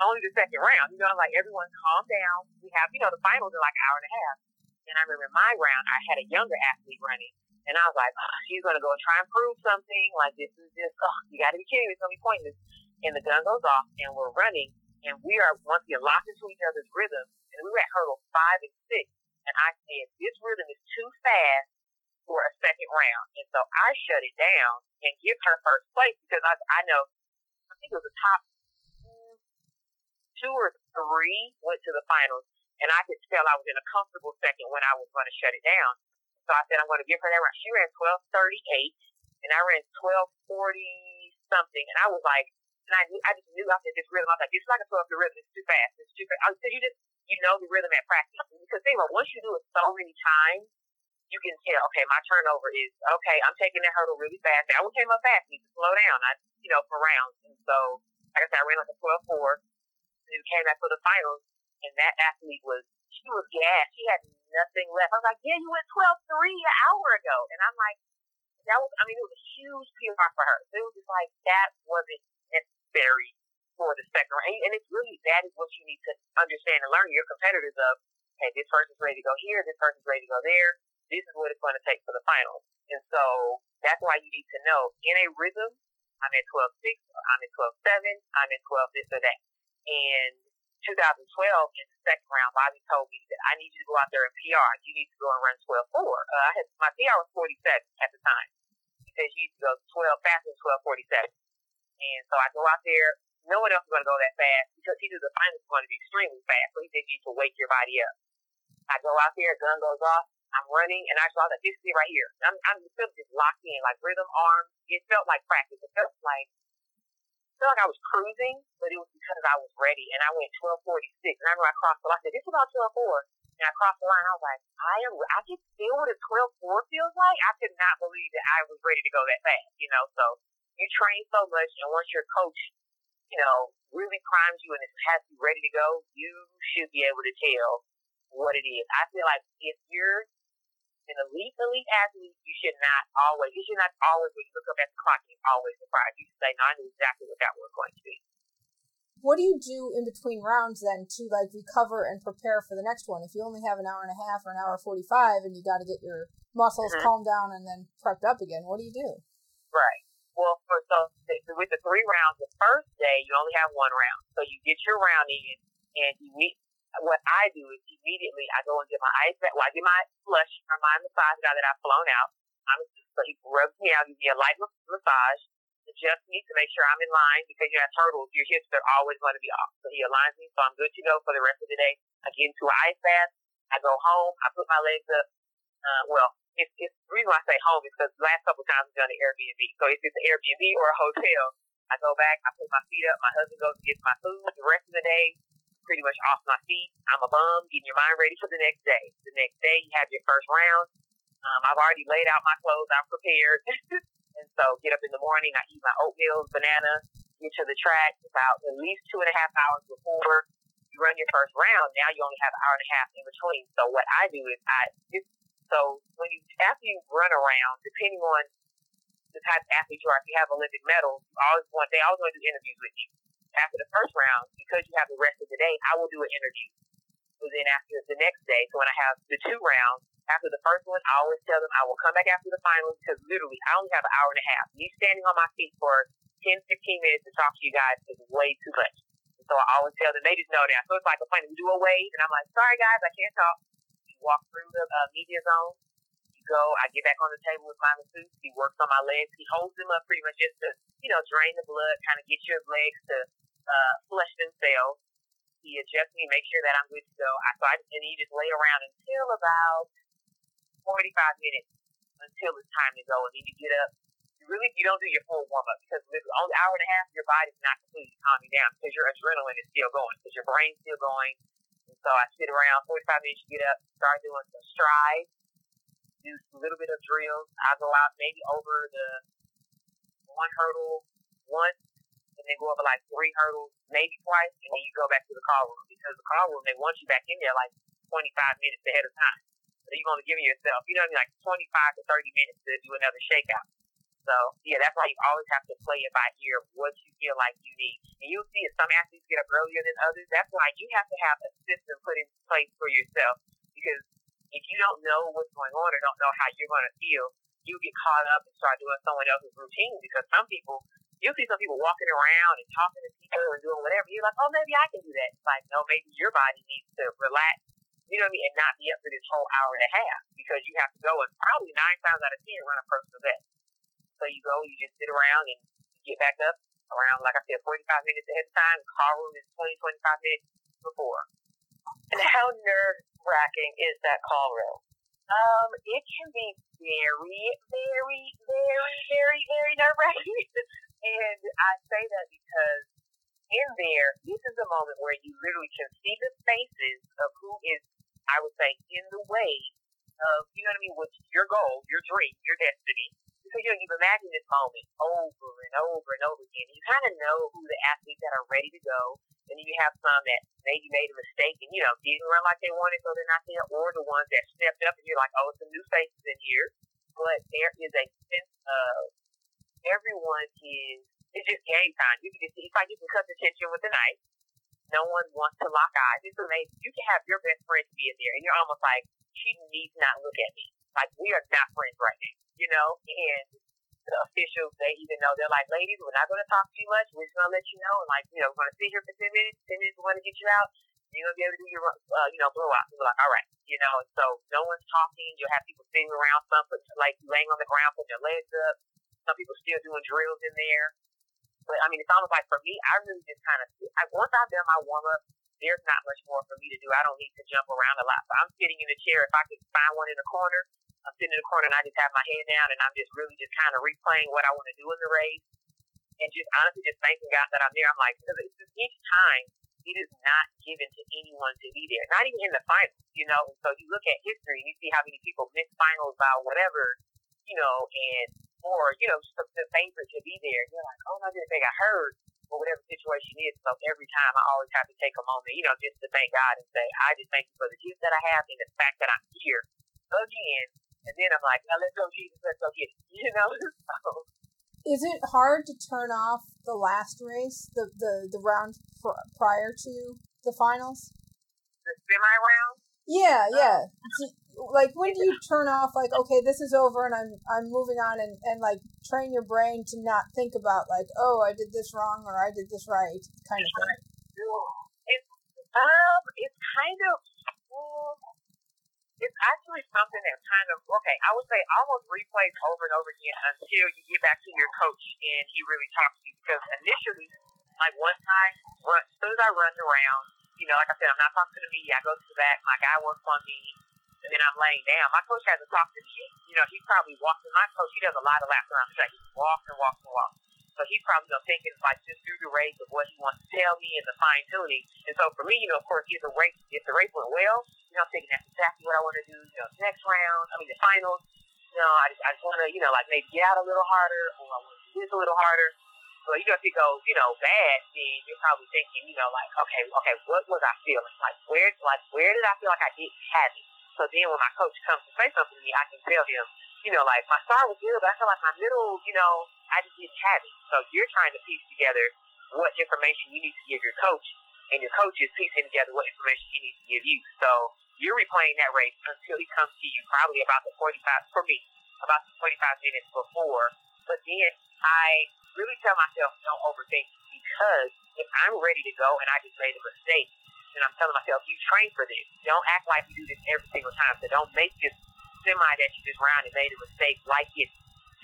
only the second round. You know, I'm like, everyone calm down. We have, you know, the finals in like an hour and a half. And I remember my round, I had a younger athlete running. And I was like, oh, she's going to go try and prove something. Like, this is just, oh, you got to be kidding me. It's going to be pointless. And the gun goes off, and we're running, and we are once again locked into each other's rhythm. And we were at hurdle five and six. And I said, this rhythm is too fast for a second round. And so I shut it down and give her first place because I, I know, I think it was the top two or three went to the finals. And I could tell I was in a comfortable second when I was going to shut it down. So I said, I'm going to give her that run. She ran 1238 and I ran 1240 something. And I was like, and I knew, I just knew I said this rhythm. I was like, it's like a 12 the rhythm. It's too fast. It's too fast. Because you just, you know the rhythm at practice. Because think about once you do it so many times, you can tell, okay, my turnover is, okay, I'm taking that hurdle really fast. That one came up fast. Need to slow down. I, you know, for rounds. And so, like I said, I ran like a 12 4. And then came back for the finals. And that athlete was, she was gassed. She had nothing left. I was like, yeah, you went 12-3 an hour ago. And I'm like, that was, I mean, it was a huge PR for her. So it was just like, that wasn't necessary for the second round. And it's really that is what you need to understand and learn your competitors of. Hey, this person's ready to go here. This person's ready to go there. This is what it's going to take for the finals. And so that's why you need to know in a rhythm. I'm at 12-6. I'm at 12-7. I'm at 12 this or that. And 2012 in the second round, Bobby told me that I need you to go out there and PR. You need to go and run 12-4. Uh, I had my PR was 47 at the time. He says you need to go 12 faster than 12:47. And so I go out there. No one else is going to go that fast because he knew the finals was going to be extremely fast. So he you need to wake your body up. I go out there, gun goes off. I'm running, and I saw that this is right here. I'm, I'm still just locked in, like rhythm, arms. It felt like practice. It felt like felt like I was cruising, but it was because I was ready, and I went 12:46. And I remember I crossed the line. I said, "This is about 12:4." And I crossed the line. I was like, "I am. I can feel what a 12:4 feels like." I could not believe that I was ready to go that fast. You know, so you train so much, and once your coach, you know, really primes you and has you ready to go, you should be able to tell what it is. I feel like if you're an elite, elite athlete, you should not always, you should not always, when you look up at the clock, you're always surprised. You should say, no, I knew exactly what that was going to be. What do you do in between rounds then to like recover and prepare for the next one? If you only have an hour and a half or an hour 45 and you got to get your muscles mm-hmm. calmed down and then prepped up again, what do you do? Right. Well, for so with the three rounds, the first day you only have one round, so you get your round in, and you meet what I do is immediately I go and get my ice. Well, I get my flush from my massage guy that I've flown out. I'm so he rubs me out, gives me a light massage, adjusts me to make sure I'm in line because you have hurdles, your hips are always going to be off. So he aligns me, so I'm good to go for the rest of the day. I get into an ice bath. I go home. I put my legs up. Uh, well, it's, it's the reason why I say home is because the last couple times I've done an Airbnb. So if it's an Airbnb or a hotel, I go back. I put my feet up. My husband goes and gets my food. The rest of the day, pretty much off my feet. I'm a bum, getting your mind ready for the next day. The next day, you have your first round. Um, I've already laid out my clothes. I'm prepared. and so get up in the morning. I eat my oatmeal, banana, get to the track about at least two and a half hours before you run your first round. Now you only have an hour and a half in between. So what I do is I, so when you, after you run around, depending on the type of athlete you are, if you have Olympic medals, you always want, they always want to do interviews with you after the first round, because you have the rest of the day, I will do an interview. So then after the next day, so when I have the two rounds, after the first one, I always tell them I will come back after the finals because literally I only have an hour and a half. Me standing on my feet for 10, 15 minutes to talk to you guys is way too much. so I always tell them, they just know that. So it's like a funny, we do a wave, and I'm like, sorry guys, I can't talk. Walk through the uh, media zone, you go, I get back on the table with my masseuse, he works on my legs, he holds them up pretty much just to, you know, drain the blood, kind of get your legs to uh, flush themselves. He adjusts me, make sure that I'm good to go. I, so I, and he just lay around until about 45 minutes until it's time to go. And then you get up. You really, you don't do your full warm up because the only hour and a half, your body's not completely calming down because your adrenaline is still going because your brain's still going. So I sit around 45 minutes, get up, start doing some strides, do a little bit of drills. I go out maybe over the one hurdle once and then go over like three hurdles, maybe twice, and then you go back to the call room because the call room they want you back in there like 25 minutes ahead of time. So you're only giving yourself, you know, what I mean, like 25 to 30 minutes to do another shakeout. So yeah, that's why you always have to play it by ear what you feel like you need. And you'll see it. Some athletes get up earlier than others. That's why you have to have a system put in place for yourself because if you don't know what's going on or don't know how you're going to feel, you get caught up and start doing someone else's routine because some people you see some people walking around and talking to people and doing whatever. You're like, oh, maybe I can do that. It's like, no, maybe your body needs to relax, you know what I mean, and not be up for this whole hour and a half because you have to go and probably nine times out of ten run a personal best. So you go, you just sit around and get back up around, like I said, 45 minutes ahead of time. The car room is 20, 25 minutes before. And how nerve wracking is that call room? Um, it can be very, very, very, very, very nerve wracking. And I say that because in there, this is a moment where you literally can see the faces of who is, I would say, in the way of, you know what I mean, what's your goal, your dream, your destiny. Because you know, you've imagined this moment over and over and over again. You kind of know who the athletes that are ready to go, and then you have some that maybe made a mistake and you know didn't run like they wanted, so they're not there, or the ones that stepped up and you're like, oh, some new faces in here. But there is a sense of everyone is it's just game time. You can just it's like you can cut the tension with a knife. No one wants to lock eyes. It's amazing. You can have your best friend be in there, and you're almost like she needs not look at me. Like we are not friends right now, you know. And the officials, they even know they're like, ladies, we're not going to talk too much. We're just going to let you know, and like, you know, we're going to sit here for ten minutes. Ten minutes, we're going to get you out. You're gonna be able to do your, uh, you know, blowout. People like, all right, you know. And so no one's talking. You'll have people sitting around, some put, like laying on the ground, putting their legs up. Some people still doing drills in there. But I mean, it's almost like for me, I really just kind of I, once I've done my warm up, there's not much more for me to do. I don't need to jump around a lot. So I'm sitting in a chair. If I could find one in the corner, I'm sitting in the corner and I just have my head down and I'm just really just kind of replaying what I want to do in the race and just honestly just thanking God that I'm there. I'm like, because it's just each time it is not given to anyone to be there, not even in the finals, you know. And so you look at history and you see how many people miss finals by whatever, you know, and or you know the, the favorite to be there. And you're like, oh my goodness, they got hurt or whatever situation is. So every time I always have to take a moment, you know, just to thank God and say, I just thank you for the gift that I have and the fact that I'm here again. And then I'm like, now let's go, Jesus, let's go get it. You know, so is it hard to turn off the last race, the the the round pr- prior to the finals? The semi round. Yeah, yeah. Like when do you turn off? Like, okay, this is over, and I'm I'm moving on, and and like train your brain to not think about like, oh, I did this wrong or I did this right, kind of thing. It's um, it's kind of. Well, it's actually something that kind of okay. I would say almost replays over and over again until you get back to your coach and he really talks to you. Because initially, like one time, run, as soon as I run around, you know, like I said, I'm not talking to the media. I go to the back. My guy works on me, and then I'm laying down. My coach hasn't talked to me yet. You know, he's probably walking. My coach, he does a lot of laps around the track. He walks and walks and walks. So he's probably you know, thinking like just through the race of what he wants to tell me and the fine tuning. And so for me, you know, of course, if the race if the race went well, you know, I'm thinking that's exactly what I want to do. You know, next round, I mean the finals. You know, I just I just want to you know like maybe get out a little harder, or I want to do this a little harder. So you know, if it goes you know bad, then you're probably thinking you know like okay okay what was I feeling like where like where did I feel like I didn't have it. So then when my coach comes to say something to me, I can tell him you know, like my start was good, but I feel like my middle, you know, I just didn't have it. So you're trying to piece together what information you need to give your coach, and your coach is piecing together what information he needs to give you. So you're replaying that race until he comes to you probably about the 45, for me, about the 45 minutes before. But then I really tell myself, don't overthink because if I'm ready to go and I just made a mistake, then I'm telling myself, you train for this. Don't act like you do this every single time. So don't make this semi that you just ran and made a mistake like it's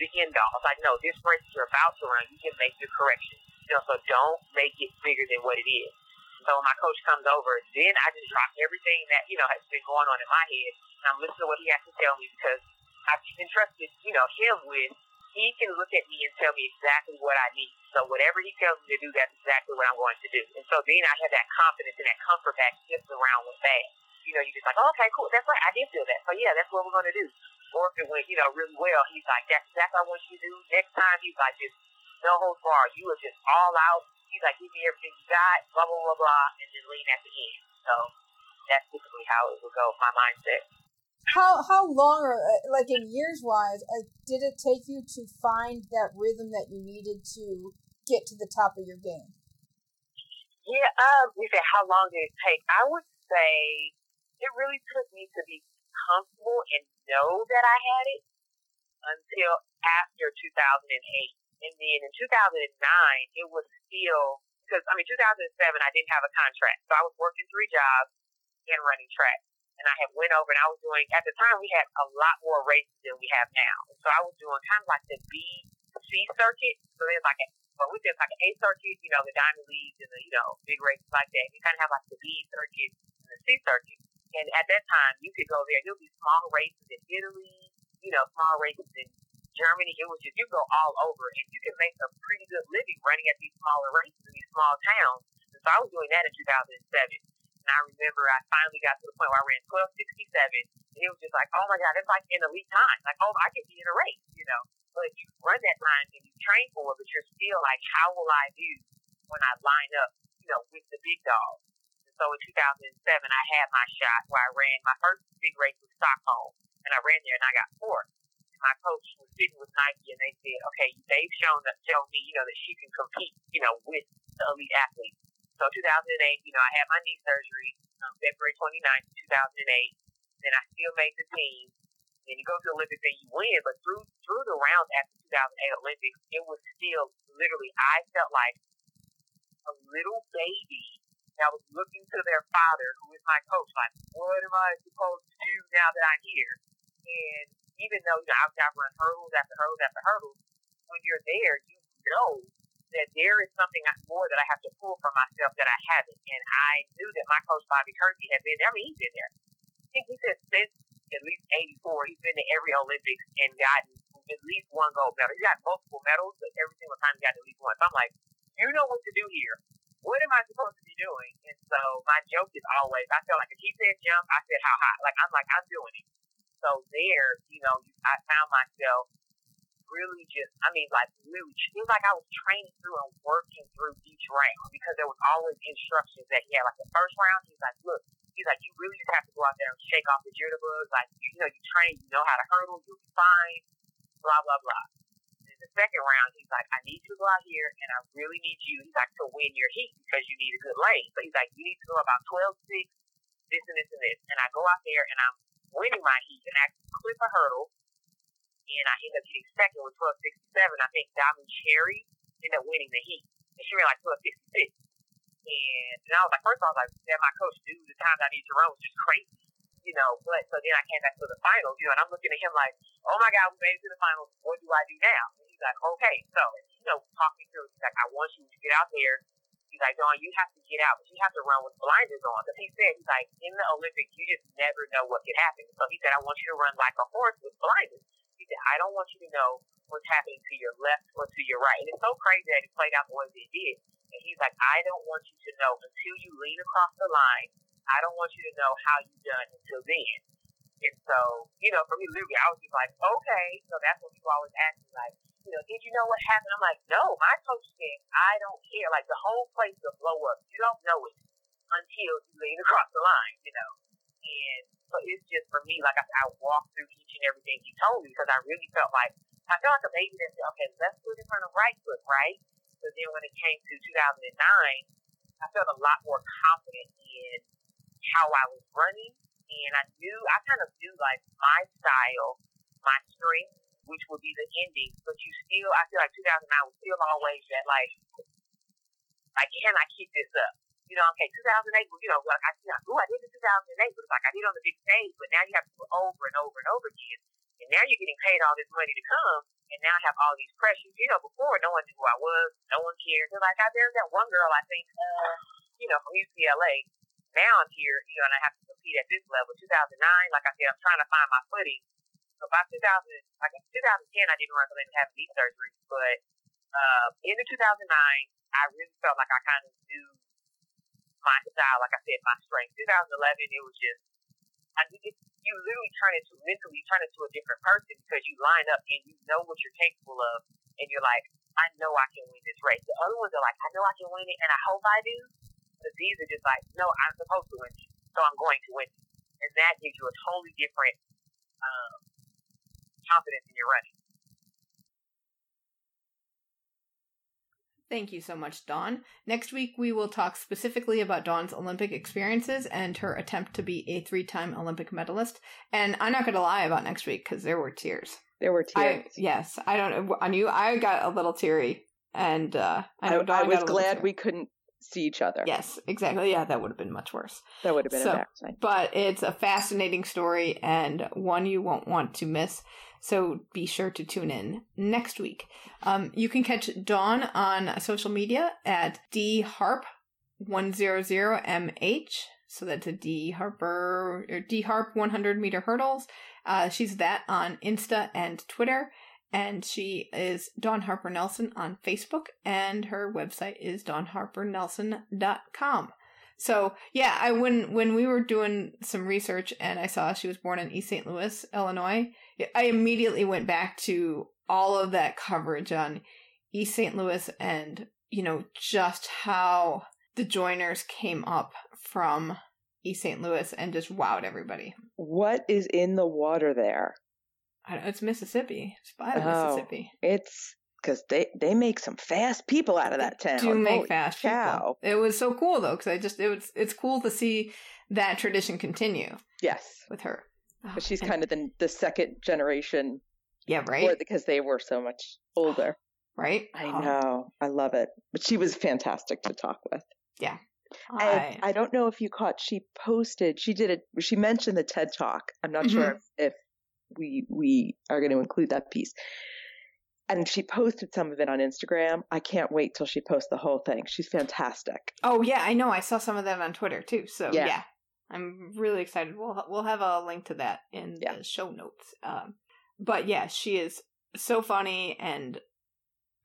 the end all. It's like, no, this race you're about to run, you can make your correction. You know, so don't make it bigger than what it is. So when my coach comes over, then I just drop everything that, you know, has been going on in my head and I'm listening to what he has to tell me because I've entrusted, you know, him with he can look at me and tell me exactly what I need. So whatever he tells me to do, that's exactly what I'm going to do. And so then I have that confidence and that comfort back just around with that you know, you just like, oh, okay, cool, that's right, I did feel that. So yeah, that's what we're gonna do. Or if it went, you know, really well, he's like, that's exactly what I want you to do. Next time, he's like, just no holds bar. You are just all out. He's like, give me everything you got, blah blah blah blah, and then lean at the end. So that's typically how it would go. My mindset. How how long or uh, like in years wise, uh, did it take you to find that rhythm that you needed to get to the top of your game? Yeah, um, you said how long did it take? I would say it really took me to be comfortable and know that I had it until after 2008. And then in 2009, it was still, because, I mean, 2007, I didn't have a contract. So I was working three jobs and running track. And I had went over and I was doing, at the time, we had a lot more races than we have now. So I was doing kind of like the B, C circuit. So there's like a, but we did like an A circuit, you know, the Diamond Leagues and the, you know, big races like that. You kind of have like the B circuit and the C circuit. And at that time, you could go there. There'll be small races in Italy, you know, small races in Germany. It was just you go all over, and you can make a pretty good living running at these smaller races in these small towns. And so I was doing that in 2007. And I remember I finally got to the point where I ran 1267, and it was just like, oh my god, it's like an elite time. Like, oh, I could be in a race, you know. But you run that time and you train for it, but you're still like, how will I do when I line up, you know, with the big dogs? So in 2007, I had my shot where I ran my first big race was Stockholm, and I ran there and I got fourth. my coach was sitting with Nike, and they said, okay, they've shown that shown me, you know, that she can compete, you know, with the elite athletes. So 2008, you know, I had my knee surgery um, February 29th, 2008. Then I still made the team. Then you go to the Olympics and you win, but through through the rounds after 2008 Olympics, it was still literally I felt like a little baby that was looking to their father, who is my coach, like, what am I supposed to do now that I'm here? And even though you know, I've, I've run hurdles after hurdles after hurdles, when you're there, you know that there is something more that I have to pull from myself that I haven't. And I knew that my coach Bobby Kersee had been there. I mean, he's been there. I think he said since at least 84, he's been to every Olympics and gotten at least one gold medal. He's got multiple medals, but every single time he got at least one. So I'm like, you know what to do here. What am I supposed to be doing? And so my joke is always, I feel like if he said jump, I said how high. Like I'm like I'm doing it. So there, you know, I found myself really just, I mean, like really, it was like I was training through and working through each round because there was always instructions that he had. Like the first round, he's like, look, he's like, you really just have to go out there and shake off the jitterbugs. Like, you, you know, you train, you know how to hurdle, you'll be fine, blah, blah, blah. The second round, he's like, I need you to go out here and I really need you, he's like, to win your heat because you need a good lane. So he's like, you need to go about 12 6, this and this and this. And I go out there and I'm winning my heat and I clip a hurdle and I ended up getting second with 1267. I think Damu Cherry ended up winning the heat. And she ran like 1266. And, and I was like, first of all, I was like, yeah, my coach knew the times I needed to run was just crazy. You know, but so then I came back to the finals, you know, and I'm looking at him like, oh my God, we made it to the finals. What do I do now? He's like, okay. So, you know, talk me through. He's like, I want you to get out there. He's like, Dawn, you have to get out, but you have to run with blinders on. Because he said, he's like, in the Olympics, you just never know what could happen. So he said, I want you to run like a horse with blinders. He said, I don't want you to know what's happening to your left or to your right. And it's so crazy that it played out the way that it did. And he's like, I don't want you to know until you lean across the line. I don't want you to know how you done until then. And so, you know, for me, literally, I was just like, okay. So that's what people always ask me, like, you know, did you know what happened? I'm like, no, my coach said, I don't care. Like, the whole place will blow up. You don't know it until you lean across the line, you know. And so it's just for me, like I I walked through each and everything he told me because I really felt like, I felt like a baby that said, okay, left foot in front of right foot, right? But then when it came to 2009, I felt a lot more confident in how I was running. And I knew, I kind of knew like my style, my strength, which would be the ending. But you still, I feel like 2009 was still always that like, I keep this up? You know, okay, 2008 was, you know, like I, you know, ooh, I did it in 2008, but it's like I did on the big stage, but now you have to do it over and over and over again. And now you're getting paid all this money to come, and now I have all these pressures. You know, before no one knew who I was, no one cared. They're like, I there's that one girl I think, uh, you know, from UCLA. Now I'm here, you know, and I have to compete at this level. 2009, like I said, I'm trying to find my footing. So by 2000, like 2010, I didn't didn't have knee surgery. But uh, in 2009, I really felt like I kind of knew my style. Like I said, my strength. 2011, it was just I, it, you literally turn into mentally turn into a different person because you line up and you know what you're capable of, and you're like, I know I can win this race. The other ones are like, I know I can win it, and I hope I do. But these are just like, no, I'm supposed to win so I'm going to win and that gives you a totally different um, confidence in your running. Thank you so much, Dawn. Next week, we will talk specifically about Dawn's Olympic experiences and her attempt to be a three time Olympic medalist. And I'm not going to lie about next week because there were tears. There were tears. I, yes, I don't know. On you, I got a little teary. And uh, I, know I, I was glad we couldn't see each other. Yes, exactly. Yeah, that would have been much worse. That would have been so, embarrassing. But it's a fascinating story and one you won't want to miss. So be sure to tune in next week. Um, you can catch Dawn on social media at dharp100mh. So that's a D Harper or D Harp 100 meter hurdles. Uh, she's that on Insta and Twitter. And she is Dawn Harper Nelson on Facebook, and her website is dawnharpernelson.com. So yeah, I when when we were doing some research and I saw she was born in East St. Louis, Illinois, I immediately went back to all of that coverage on East St. Louis and you know just how the Joyners came up from East St. Louis and just wowed everybody. What is in the water there? It's Mississippi. It's by the Oh. Mississippi. It's because they they make some fast people out of that town. Do make Holy fast cow. people. It was so cool though, because I just it was it's cool to see that tradition continue Yes, with her. Oh, but she's and- kind of the the second generation, yeah, right, because they were so much older. right. I Oh, know, I love it. But she was fantastic to talk with. Yeah. I, I don't know if you caught. She posted. She did it. She mentioned the TED Talk. I'm not Mm-hmm. sure if, if we we are going to include that piece. And she posted some of it on Instagram. I can't wait till she posts the whole thing. She's fantastic. oh yeah, I know. I saw some of that on Twitter too. So yeah, Yeah. I'm really excited. We'll we'll have a link to that in Yeah. the show notes. Um, but yeah, she is so funny and.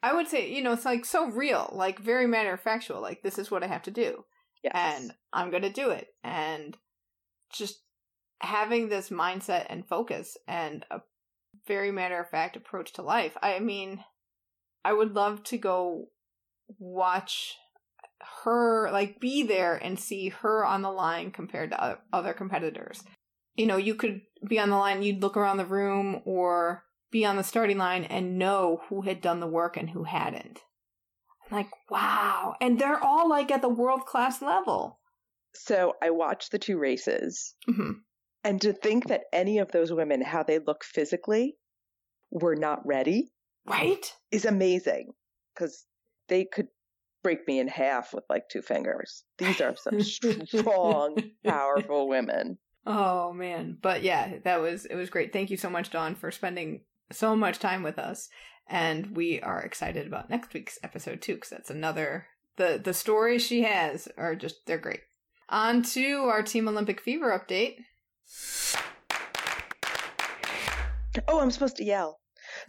I would say, you know, it's like so real, like very matter of factual. Like this is what I have to do. Yes. and I'm going to do it. And just having this mindset and focus and a very matter of fact approach to life. I mean, I would love to go watch her, like, be there and see her on the line compared to other, competitors. You know, you could be on the line, you'd look around the room or be on the starting line and know who had done the work and who hadn't. Like, wow. And they're all like at the world class level. so I watched the two races, hmm and to think that any of those women, how they look physically, were not ready Right? is amazing. Because they could break me in half with like two fingers. These are some strong, powerful women. Oh man. But yeah, that was it was great. Thank you so much, Dawn, for spending so much time with us. And we are excited about next week's episode too, because that's another the the stories she has are just they're great. On to our Team Olympic Fever update. Oh, I'm supposed to yell.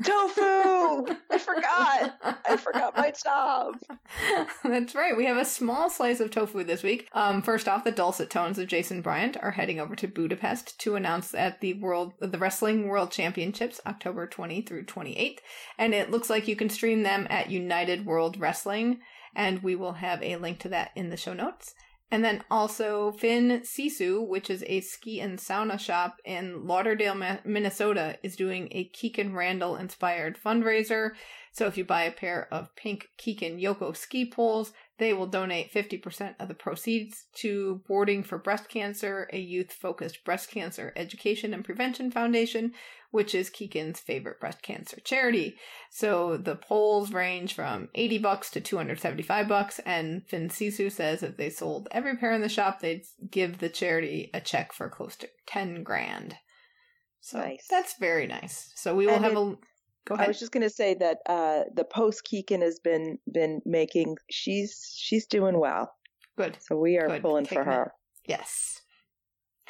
Tofu! I forgot. I forgot my job. That's right. We have a small slice of tofu this week. Um, first off, the dulcet tones of Jason Bryant are heading over to Budapest to announce at the world the Wrestling World Championships October 20 through 28th, and it looks like you can stream them at United World Wrestling, and we will have a link to that in the show notes. And then also Finn Sisu, which is a ski and sauna shop in Lauderdale, Minnesota, is doing a Kikkan Randall inspired fundraiser. So if you buy a pair of pink Kikkan Yoko ski poles, they will donate 50% of the proceeds to Boarding for Breast Cancer, a youth focused breast cancer education and prevention foundation, which is Kikkan's favorite breast cancer charity. So the poles range from 80 bucks to 275 bucks, and Finn Sisu says if they sold every pair in the shop, they'd give the charity a check for close to 10 grand. So Nice. that's very nice. So we will And have it- a go ahead. I was just going to say that uh, the post Keegan has been been making. She's she's doing well. Good. So we are Good. pulling for Taking it. her. Yes.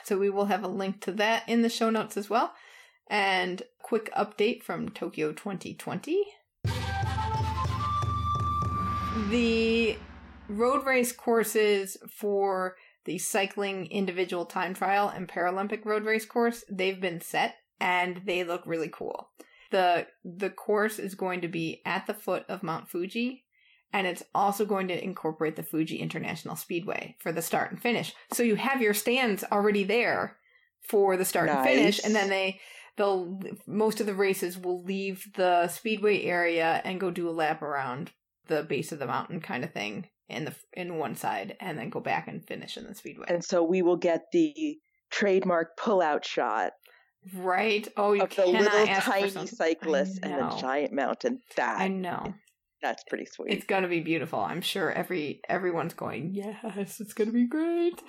So we will have a link to that in the show notes as well. And quick update from Tokyo 2020. The road race courses for the cycling individual time trial and Paralympic road race course, they've been set and they look really cool. The the course is going to be at the foot of Mount Fuji and it's also going to incorporate the Fuji International Speedway for the start and finish. So you have your stands already there for the start and finish, and then they they'll most of the races will leave the speedway area and go do a lap around the base of the mountain kind of thing in the in one side, and then go back and finish in the speedway. And so we will get the trademark pullout shot right? Oh, you of the little tiny cyclist and the giant mountain. That I know. that's pretty sweet. It's gonna be beautiful. I'm sure every everyone's going, yes, it's gonna be great.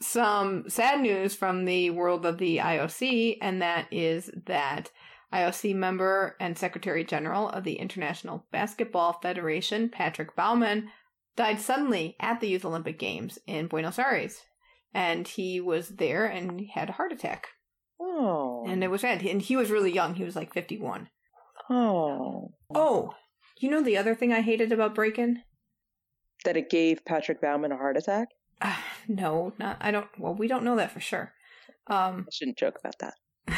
Some sad news from the world of the IOC, and that is that IOC member and Secretary General of the International Basketball Federation, Patrick Baumann, died suddenly at the Youth Olympic Games in Buenos Aires. And he was there and had a heart attack. oh, And it was sad. And he was really young. He was like 51. oh, Oh, you know the other thing I hated about Breakin'? that it gave Patrick Baumann a heart attack. Uh, no, not. I don't. Well, we don't know that for sure. Um, I shouldn't joke about that.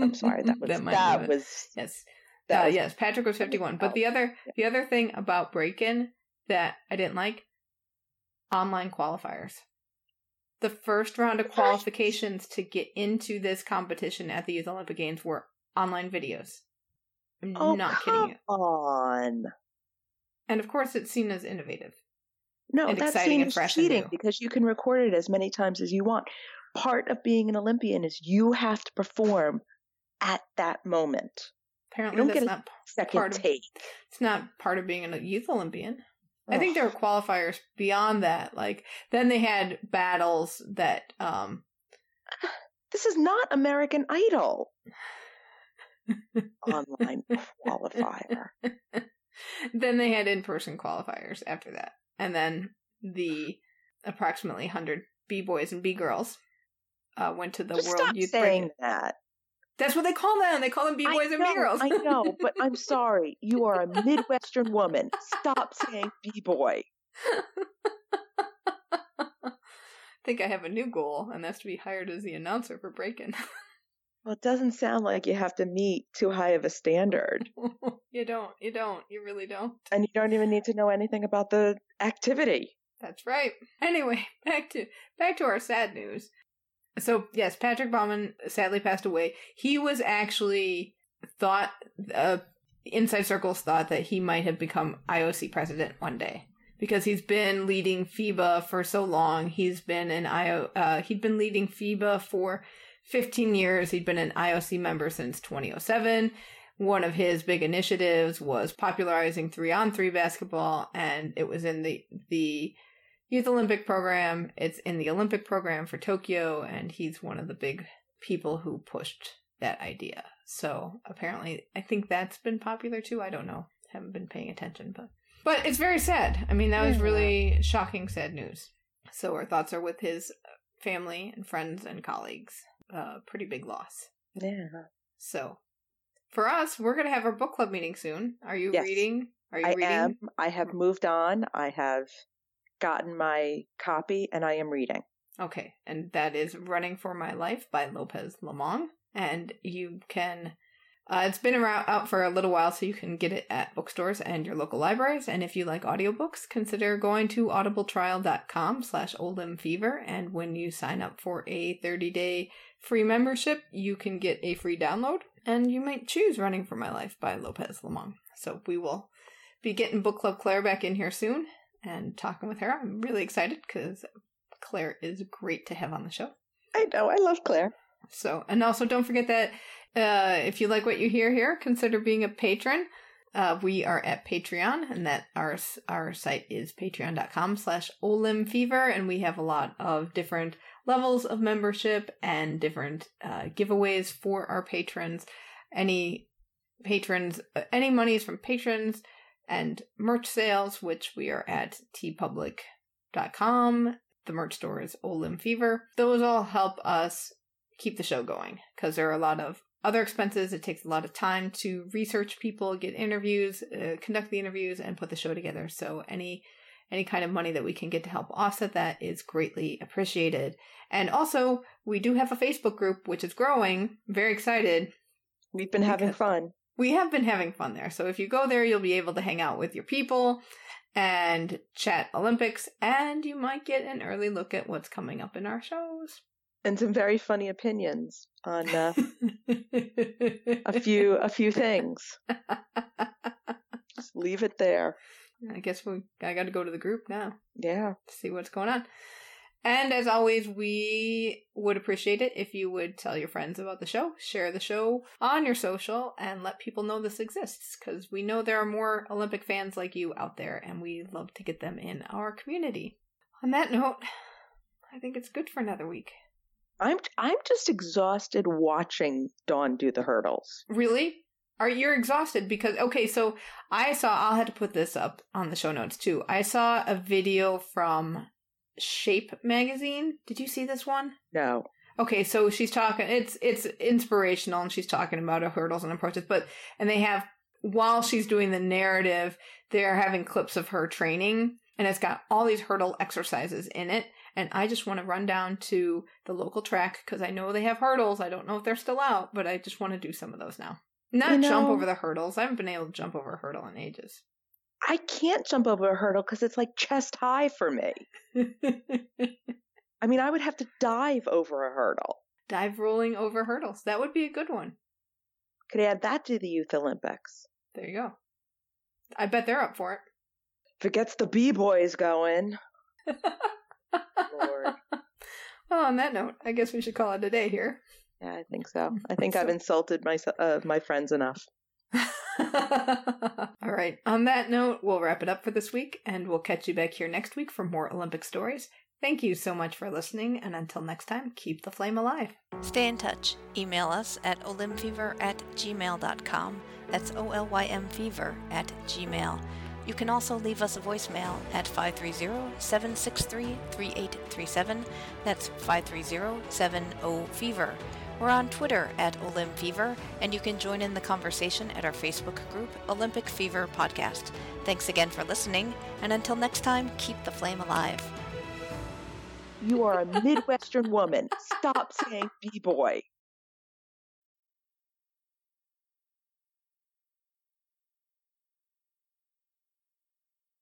I'm sorry. That was that, might be was yes. that uh, was yes, Patrick was fifty-one. But the other, the other thing about break-in that I didn't like, online qualifiers. the first round of qualifications to get into this competition at the Youth Olympic Games were online videos. I'm Oh, not come kidding you. on. And of course, it's seen as innovative. No, and that's exciting seen and fresh cheating because you can record it as many times as you want. Part of being an Olympian is you have to perform at that moment. Apparently, you don't that's get a not Second Part of- take. it's not part of being a youth Olympian. I think there were qualifiers beyond that. Like then they had battles that um This is not American Idol. Online qualifier. then they had in-person qualifiers after that. And then the approximately 100 B-boys and B-girls uh, went to the Just World stop Youth saying Break. that. That's what they call them. They call them B-boys and B-girls. I know, but I'm sorry. You are a Midwestern woman. Stop saying B-boy. I think I have a new goal, and that's to be hired as the announcer for Breakin'. Well, it doesn't sound like you have to meet too high of a standard. You don't. You don't. You really don't. And you don't even need to know anything about the activity. That's right. Anyway, back to back to our sad news. So yes, Patrick Baumann sadly passed away. He was actually thought uh, inside circles thought that he might have become IOC president one day because he's been leading FIBA for so long. He's been an IO. Uh, he'd been leading FIBA for 15 years. He'd been an IOC member since 2007. One of his big initiatives was popularizing three on three basketball, and it was in the the Youth Olympic program. It's in the Olympic program for Tokyo, and he's one of the big people who pushed that idea. So apparently, I think that's been popular too. I don't know. Haven't been paying attention, but but it's very sad. I mean, that was really shocking, sad news. So our thoughts are with his family and friends and colleagues. Uh, pretty big loss. Yeah. So for us, we're gonna have our book club meeting soon. Are you Yes. reading? Are you I reading? am. I have moved on. I have gotten my copy and I am reading. Okay, and that is Running for My Life by Lopez Lomong. And you can, uh, it's been around out for a little while, so you can get it at bookstores and your local libraries. And if you like audiobooks, consider going to audibletrial.com slash fever. And when you sign up for a 30 day free membership, you can get a free download. And you might choose Running for My Life by Lopez Lomong. So we will be getting Book Club Claire back in here soon and talking with her. I'm really excited because Claire is great to have on the show. I know. I love Claire. So, and also don't forget that uh, if you like what you hear here, consider being a patron. Uh, we are at Patreon, and that our our site is patreon.com slash olymfever, and we have a lot of different levels of membership and different uh, giveaways for our patrons. Any patrons, uh, any monies from patrons and merch sales, which we are at teepublic.com. The merch store is Olym Fever. Those all help us keep the show going because there are a lot of other expenses. It takes a lot of time to research people, get interviews, uh, conduct the interviews, and put the show together. So any any kind of money that we can get to help offset that is greatly appreciated. And also, we do have a Facebook group which is growing. Very excited. We've been having fun. We have been having fun there. So if you go there, you'll be able to hang out with your people and chat Olympics, and you might get an early look at what's coming up in our shows. And some very funny opinions on uh, a few a few things. Just leave it there. I guess we I got to go to the group now Yeah. to see what's going on. And as always, we would appreciate it if you would tell your friends about the show, share the show on your social, and let people know this exists because we know there are more Olympic fans like you out there, and we love to get them in our community. On that note, I think it's good for another week. I'm I'm just exhausted watching Dawn do the hurdles. Really? Are you're exhausted? Because okay, so I saw. I'll have to put this up on the show notes too. I saw a video from Shape magazine. Did you see this one? No. Okay, so she's talking. It's it's inspirational, and she's talking about her hurdles and approaches. But and they have while she's doing the narrative, they're having clips of her training, and it's got all these hurdle exercises in it. And I just want to run down to the local track because I know they have hurdles. I don't know if they're still out, but I just want to do some of those now. Not You jump over the hurdles. I haven't been able to jump over a hurdle in ages. I can't jump over a hurdle because it's like chest high for me. I mean, I would have to dive over a hurdle. Dive rolling over hurdles. That would be a good one. Could add that to the Youth Olympics. There you go. I bet they're up for it. If it gets the B boys going. Lord. Well, on that note, I guess we should call it a day here. Yeah, I think so. I think I've insulted my uh, my friends enough. All right. On that note, we'll wrap it up for this week, and we'll catch you back here next week for more Olympic stories. Thank you so much for listening, and until next time, keep the flame alive. Stay in touch. Email us at olymfever at gmail.com. That's O L Y M fever at gmail. You can also leave us a voicemail at 530 763 3837. That's 530 70 fever. We're on Twitter at Olymp Fever, and you can join in the conversation at our Facebook group, Olympic Fever Podcast. Thanks again for listening, and until next time, keep the flame alive. You are a Midwestern woman. Stop saying B boy.